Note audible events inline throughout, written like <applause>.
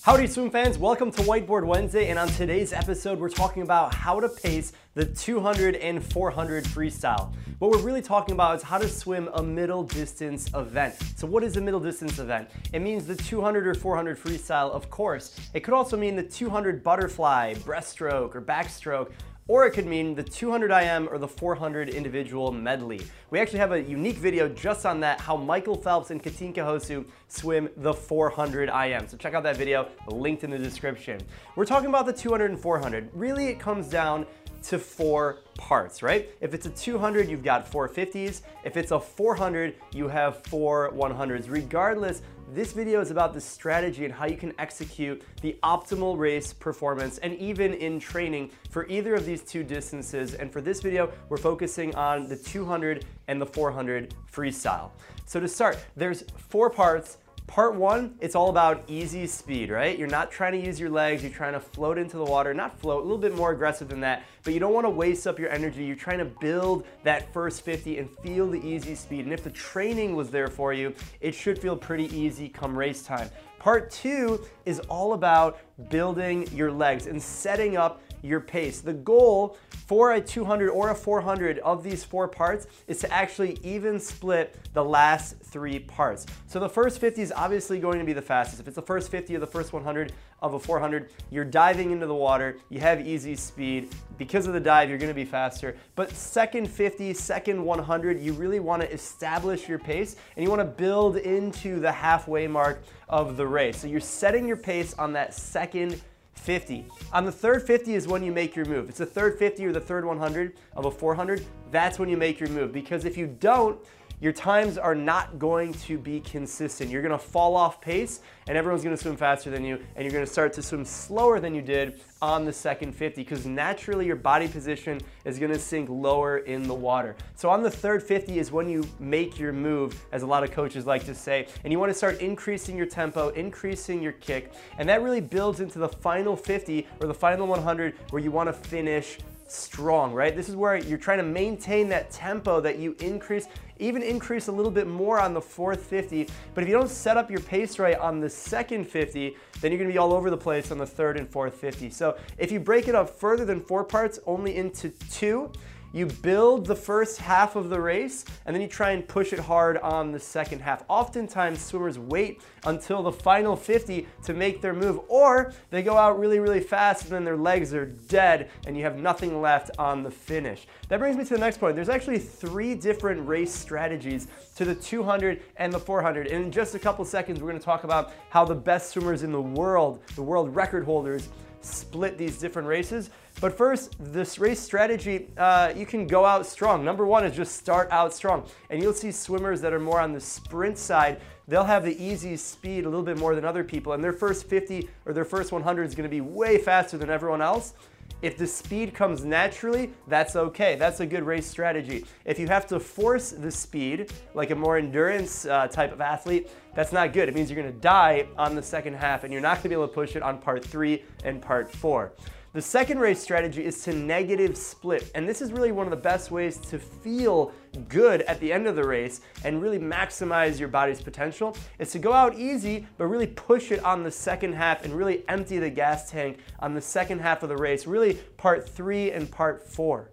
Howdy swim fans, welcome to Whiteboard Wednesday and on today's episode we're talking about how to pace the 200 and 400 freestyle. What we're really talking about is how to swim a middle distance event. So what is a middle distance event? It means the 200 or 400 freestyle, of course. It could also mean the 200 butterfly, breaststroke, or backstroke, or it could mean the 200 IM or the 400 individual medley. We actually have a unique video just on that, how Michael Phelps and Katinka Hosszu swim the 400 IM. So check out that video, linked in the description. We're talking about the 200 and 400. Really, it comes down to four parts, right? If it's a 200, you've got four 50s. If it's a 400, you have four 100s. Regardless, this video is about the strategy and how you can execute the optimal race performance and even in training for either of these two distances. And for this video, we're focusing on the 200 and the 400 freestyle. So to start, there's four parts Part one, it's all about easy speed, right? You're not trying to use your legs, you're trying to float into the water, not float, a little bit more aggressive than that, but you don't wanna waste up your energy. You're trying to build that first 50 and feel the easy speed. And if the training was there for you, it should feel pretty easy come race time. Part two is all about building your legs and setting up your pace. The goal for a 200 or a 400 of these four parts is to actually even split the last three parts. So the first 50 is obviously going to be the fastest. If it's the first 50 or the first 100 of a 400, you're diving into the water, you have easy speed. Because of the dive, you're gonna be faster. But second 50, second 100, you really wanna establish your pace and you wanna build into the halfway mark of the race. So you're setting your pace on that second 50. On the third 50 is when you make your move. It's the third 50 or the third 100 of a 400, that's when you make your move. Because if you don't, your times are not going to be consistent. You're gonna fall off pace and everyone's gonna swim faster than you and you're gonna start to swim slower than you did on the second 50 because naturally your body position is gonna sink lower in the water. So on the third 50 is when you make your move, as a lot of coaches like to say, and you wanna start increasing your tempo, increasing your kick, and that really builds into the final 50 or the final 100 where you wanna finish strong, right? This is where you're trying to maintain that tempo that you increase even increase a little bit more on the fourth 50. But if you don't set up your pace right on the second 50, then you're gonna be all over the place on the third and fourth 50. So if you break it up further than four parts, only into two, you build the first half of the race and then you try and push it hard on the second half. Oftentimes swimmers wait until the final 50 to make their move or they go out really, really fast and then their legs are dead and you have nothing left on the finish. That brings me to the next point. There's actually three different race strategies to the 200 and the 400. And in just a couple seconds, we're gonna talk about how the best swimmers in the world, the world record holders, split these different races. But first, this race strategy, uh, you can go out strong. Number one is just start out strong. And you'll see swimmers that are more on the sprint side, they'll have the easy speed a little bit more than other people. And their first 50 or their first 100 is gonna be way faster than everyone else. If the speed comes naturally, that's okay. That's a good race strategy. If you have to force the speed, like a more endurance uh, type of athlete, that's not good. It means you're gonna die on the second half and you're not gonna be able to push it on part three and part four. The second race strategy is to negative split, and this is really one of the best ways to feel good at the end of the race and really maximize your body's potential is to go out easy, but really push it on the second half and really empty the gas tank on the second half of the race, really part three and part four.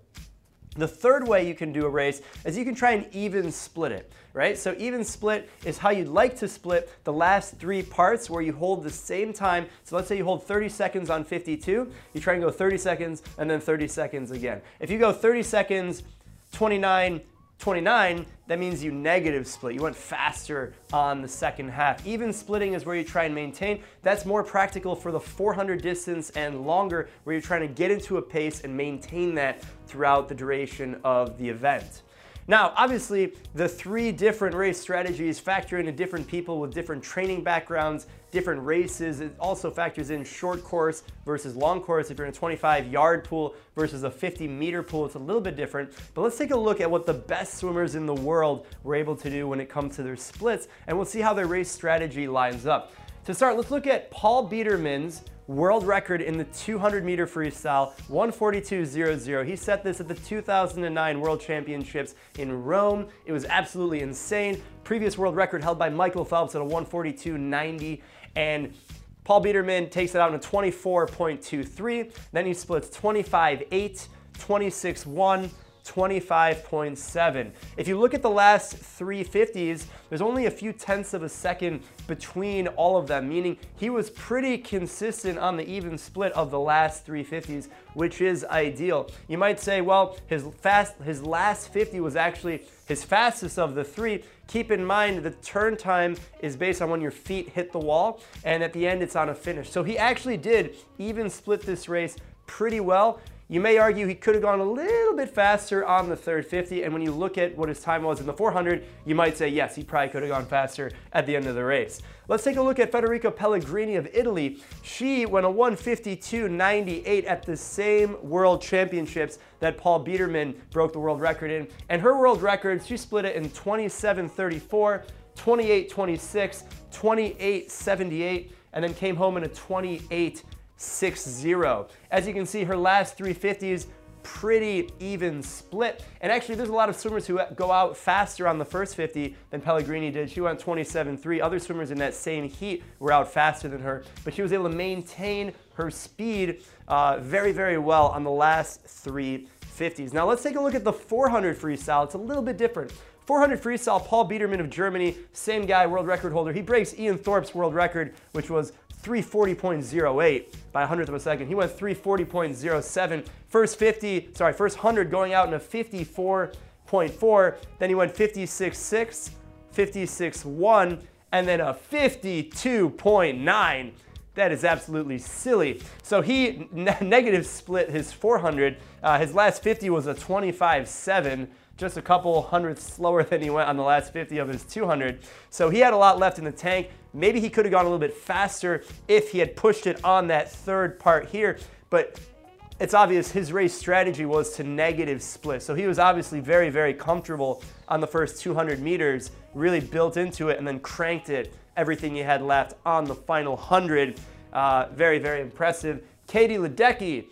The third way you can do a race is you can try and even split it, right? So even split is how you'd like to split the last three parts where you hold the same time. So let's say you hold 30 seconds on 52, you try and go 30 seconds and then 30 seconds again. If you go 30 seconds, 29, 29, that means you negative split. You went faster on the second half. Even splitting is where you try and maintain. That's more practical for the 400 distance and longer, where you're trying to get into a pace and maintain that throughout the duration of the event. Now, obviously, the three different race strategies factor into different people with different training backgrounds, different races. It also factors in short course versus long course. If you're in a 25 yard pool versus a 50 meter pool, it's a little bit different. But let's take a look at what the best swimmers in the world were able to do when it comes to their splits, and we'll see how their race strategy lines up. To start, let's look at Paul Biedermann's world record in the 200 meter freestyle, 142.00. He set this at the 2009 World Championships in Rome. It was absolutely insane. Previous world record held by Michael Phelps at a 142.90. And Paul Biedermann takes it out in a 24.23. Then he splits 25.8, 26.1, 25.7. If you look at the last three 50s, there's only a few tenths of a second between all of them, meaning he was pretty consistent on the even split of the last three 50s, which is ideal. You might say, well, his fast, his last 50 was actually his fastest of the three. Keep in mind the turn time is based on when your feet hit the wall, and at the end it's on a finish. So he actually did even split this race pretty well. You may argue he could have gone a little bit faster on the third 50, and when you look at what his time was in the 400, you might say, yes, he probably could have gone faster at the end of the race. Let's take a look at Federica Pellegrini of Italy. She went a 152.98 at the same World Championships that Paul Biedermann broke the world record in, and her world record, she split it in 27.34, 28.26, 28.78, and then came home in a 28 6-0. As you can see, her last 350s, pretty even split. And actually, there's a lot of swimmers who go out faster on the first 50 than Pellegrini did. She went 27.3. Other swimmers in that same heat were out faster than her, but she was able to maintain her speed uh, very, very well on the last three 50s. Now let's take a look at the 400 freestyle. It's a little bit different. 400 freestyle, Paul Biedermann of Germany, same guy, world record holder. He breaks Ian Thorpe's world record, which was 340.08 by a hundredth of a second. He went 340.07. First 50, sorry, first 100 going out in a 54.4. Then he went 56.6, 56.1, and then a 52.9. That is absolutely silly. So he ne <laughs> negative split his 400. Uh, his last 50 was a 25.7 just a couple hundredths slower than he went on the last 50 of his 200. So he had a lot left in the tank. Maybe he could have gone a little bit faster if he had pushed it on that third part here, but it's obvious his race strategy was to negative split. So he was obviously very, very comfortable on the first 200 meters, really built into it and then cranked it everything he had left on the final 100. Uh, very, very impressive. Katie Ledecky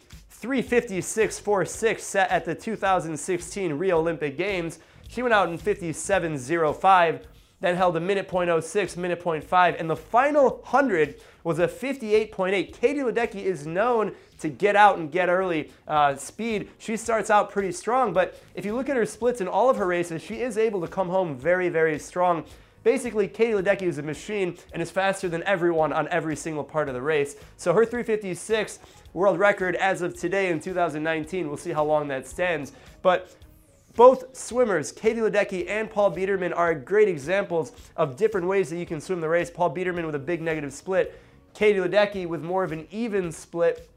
356.46 set at the 2016 Rio Olympic Games. She went out in 57.05, then held a minute .06, minute .5, and the final 100 was a 58.8. Katie Ledecky is known to get out and get early uh, speed. She starts out pretty strong, but if you look at her splits in all of her races, she is able to come home very, very strong. Basically, Katie Ledecky is a machine and is faster than everyone on every single part of the race. So her 356 world record as of today in 2019, we'll see how long that stands. But both swimmers, Katie Ledecky and Paul Biedermann, are great examples of different ways that you can swim the race. Paul Biedermann with a big negative split, Katie Ledecky with more of an even split.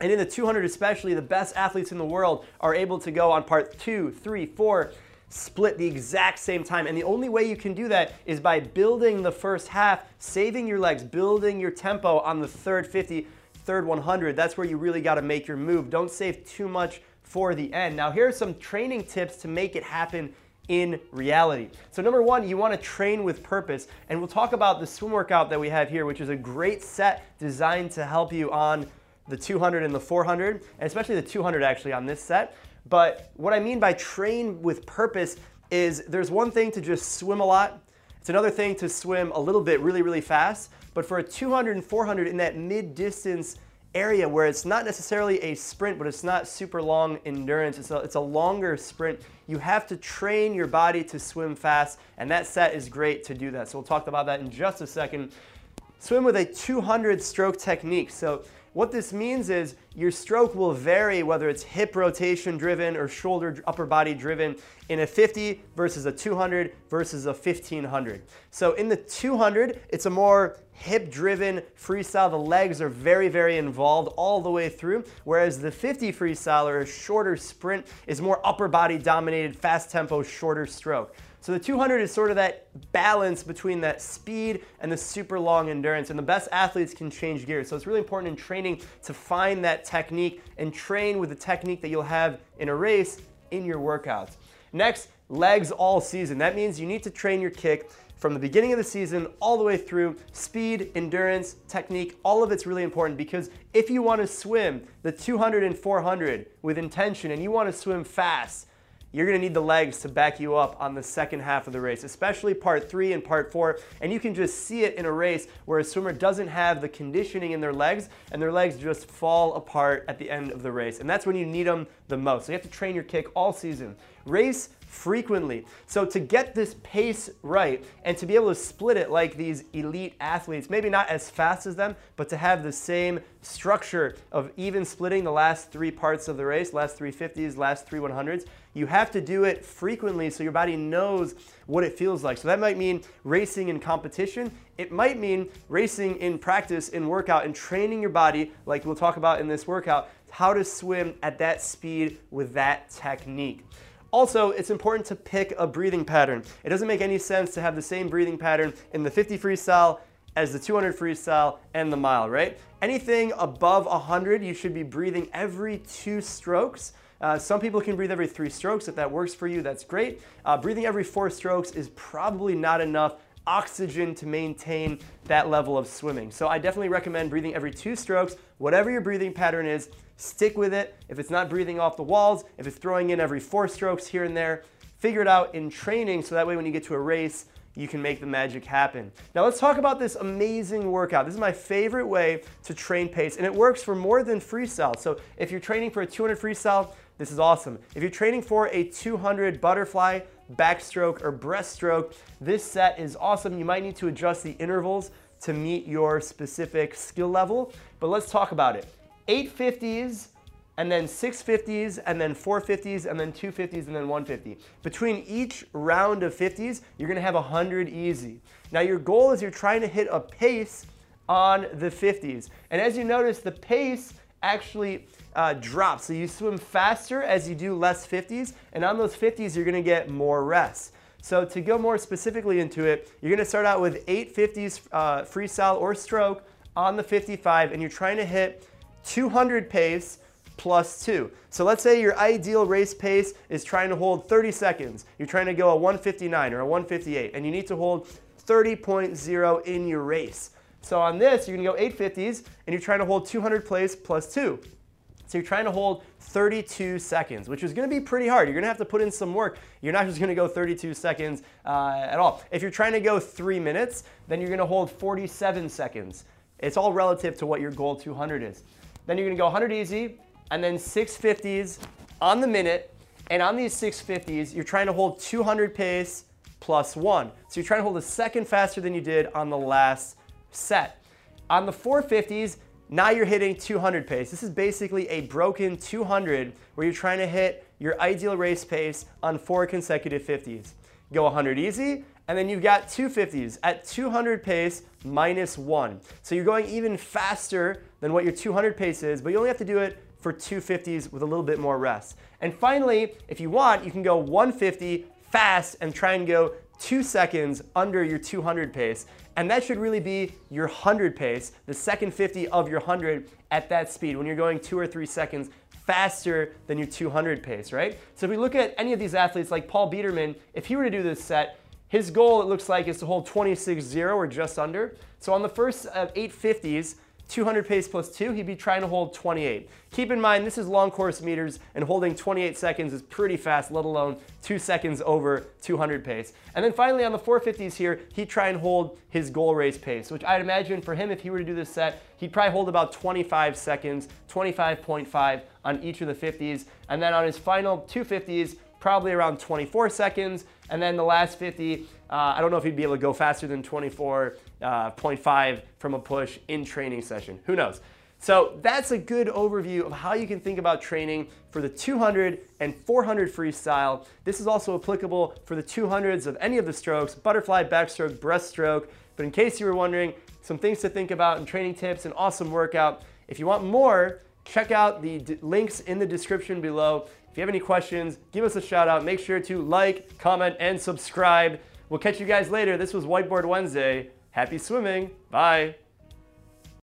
And in the 200 especially, the best athletes in the world are able to go on part two, three, four, split the exact same time. And the only way you can do that is by building the first half, saving your legs, building your tempo on the third 50, third 100. That's where you really got to make your move. Don't save too much for the end. Now, here are some training tips to make it happen in reality. So number one, you wanna train with purpose. And we'll talk about the swim workout that we have here, which is a great set designed to help you on the 200 and the 400, and especially the 200 actually on this set. But what I mean by train with purpose is there's one thing to just swim a lot. It's another thing to swim a little bit really, really fast. But for a 200 and 400 in that mid-distance area where it's not necessarily a sprint, but it's not super long endurance, it's a, it's a longer sprint, you have to train your body to swim fast, and that set is great to do that. So we'll talk about that in just a second. Swim with a 200 stroke technique. So what this means is your stroke will vary whether it's hip rotation driven or shoulder upper body driven in a 50 versus a 200 versus a 1500. So in the 200, it's a more hip driven freestyle. The legs are very, very involved all the way through, whereas the 50 freestyle or a shorter sprint is more upper body dominated, fast tempo, shorter stroke. So the 200 is sort of that balance between that speed and the super long endurance. And the best athletes can change gears. So it's really important in training to find that technique and train with the technique that you'll have in a race in your workouts. Next, legs all season. That means you need to train your kick from the beginning of the season all the way through speed, endurance, technique, all of it's really important because if you want to swim the 200 and 400 with intention and you want to swim fast, you're gonna need the legs to back you up on the second half of the race, especially part three and part four. And you can just see it in a race where a swimmer doesn't have the conditioning in their legs and their legs just fall apart at the end of the race. And that's when you need them the most. So you have to train your kick all season. Race frequently. So to get this pace right and to be able to split it like these elite athletes, maybe not as fast as them, but to have the same structure of even splitting the last three parts of the race, last three 50s, last three 100s, you have to do it frequently so your body knows what it feels like. So that might mean racing in competition. It might mean racing in practice, in workout, and training your body, like we'll talk about in this workout, how to swim at that speed with that technique. Also, it's important to pick a breathing pattern. It doesn't make any sense to have the same breathing pattern in the 50 freestyle as the 200 freestyle and the mile, right? Anything above 100, you should be breathing every two strokes. Uh, some people can breathe every three strokes. If that works for you, that's great. Uh, breathing every four strokes is probably not enough oxygen to maintain that level of swimming. So I definitely recommend breathing every two strokes. Whatever your breathing pattern is, stick with it. If it's not breathing off the walls, if it's throwing in every four strokes here and there, figure it out in training so that way when you get to a race, you can make the magic happen. Now let's talk about this amazing workout. This is my favorite way to train pace and it works for more than freestyle. So if you're training for a 200 freestyle, this is awesome. If you're training for a 200 butterfly, backstroke, or breaststroke, this set is awesome. You might need to adjust the intervals to meet your specific skill level, but let's talk about it. 850s, and then 650s, and then 450s, and then 250s, and then 150. Between each round of 50s, you're gonna have 100 easy. Now your goal is you're trying to hit a pace on the 50s. And as you notice, the pace actually uh, drops. So you swim faster as you do less 50s, and on those 50s, you're gonna get more rest. So to go more specifically into it, you're gonna start out with 850s uh, freestyle or stroke on the 55, and you're trying to hit 200 pace plus two. So let's say your ideal race pace is trying to hold 30 seconds. You're trying to go a 159 or a 158, and you need to hold 30.0 in your race. So on this, you're gonna go 850s, and you're trying to hold 200 pace plus two. So you're trying to hold 32 seconds, which is gonna be pretty hard. You're gonna have to put in some work. You're not just gonna go 32 seconds uh, at all. If you're trying to go three minutes, then you're gonna hold 47 seconds. It's all relative to what your goal 200 is. Then you're gonna go 100 easy, and then 650s on the minute. And on these 650s, you're trying to hold 200 pace plus one. So you're trying to hold a second faster than you did on the last set. On the 450s, now you're hitting 200 pace. This is basically a broken 200 where you're trying to hit your ideal race pace on four consecutive 50s. Go 100 easy, and then you've got 250s at 200 pace minus one. So you're going even faster than what your 200 pace is, but you only have to do it for 250s with a little bit more rest. And finally, if you want, you can go 150 fast and try and go two seconds under your 200 pace. And that should really be your 100 pace, the second 50 of your 100 at that speed when you're going two or three seconds faster than your 200 pace, right? So if we look at any of these athletes like Paul Biedermann, if he were to do this set, his goal, it looks like, is to hold 26.0 or just under. So on the first of 850s, 200 pace plus two, he'd be trying to hold 28. Keep in mind, this is long course meters, and holding 28 seconds is pretty fast, let alone two seconds over 200 pace. And then finally on the 450s here, he'd try and hold his goal race pace, which I'd imagine for him, if he were to do this set, he'd probably hold about 25 seconds, 25.5 on each of the 50s. And then on his final 250s, probably around 24 seconds. And then the last 50, uh, I don't know if he'd be able to go faster than 24.5 uh, from a push in training session. Who knows? So that's a good overview of how you can think about training for the 200 and 400 freestyle. This is also applicable for the 200s of any of the strokes, butterfly, backstroke, breaststroke. But in case you were wondering, some things to think about and training tips and awesome workout. If you want more, check out the links in the description below. If you have any questions, give us a shout out. Make sure to like, comment, and subscribe. We'll catch you guys later. This was Whiteboard Wednesday. Happy swimming. Bye.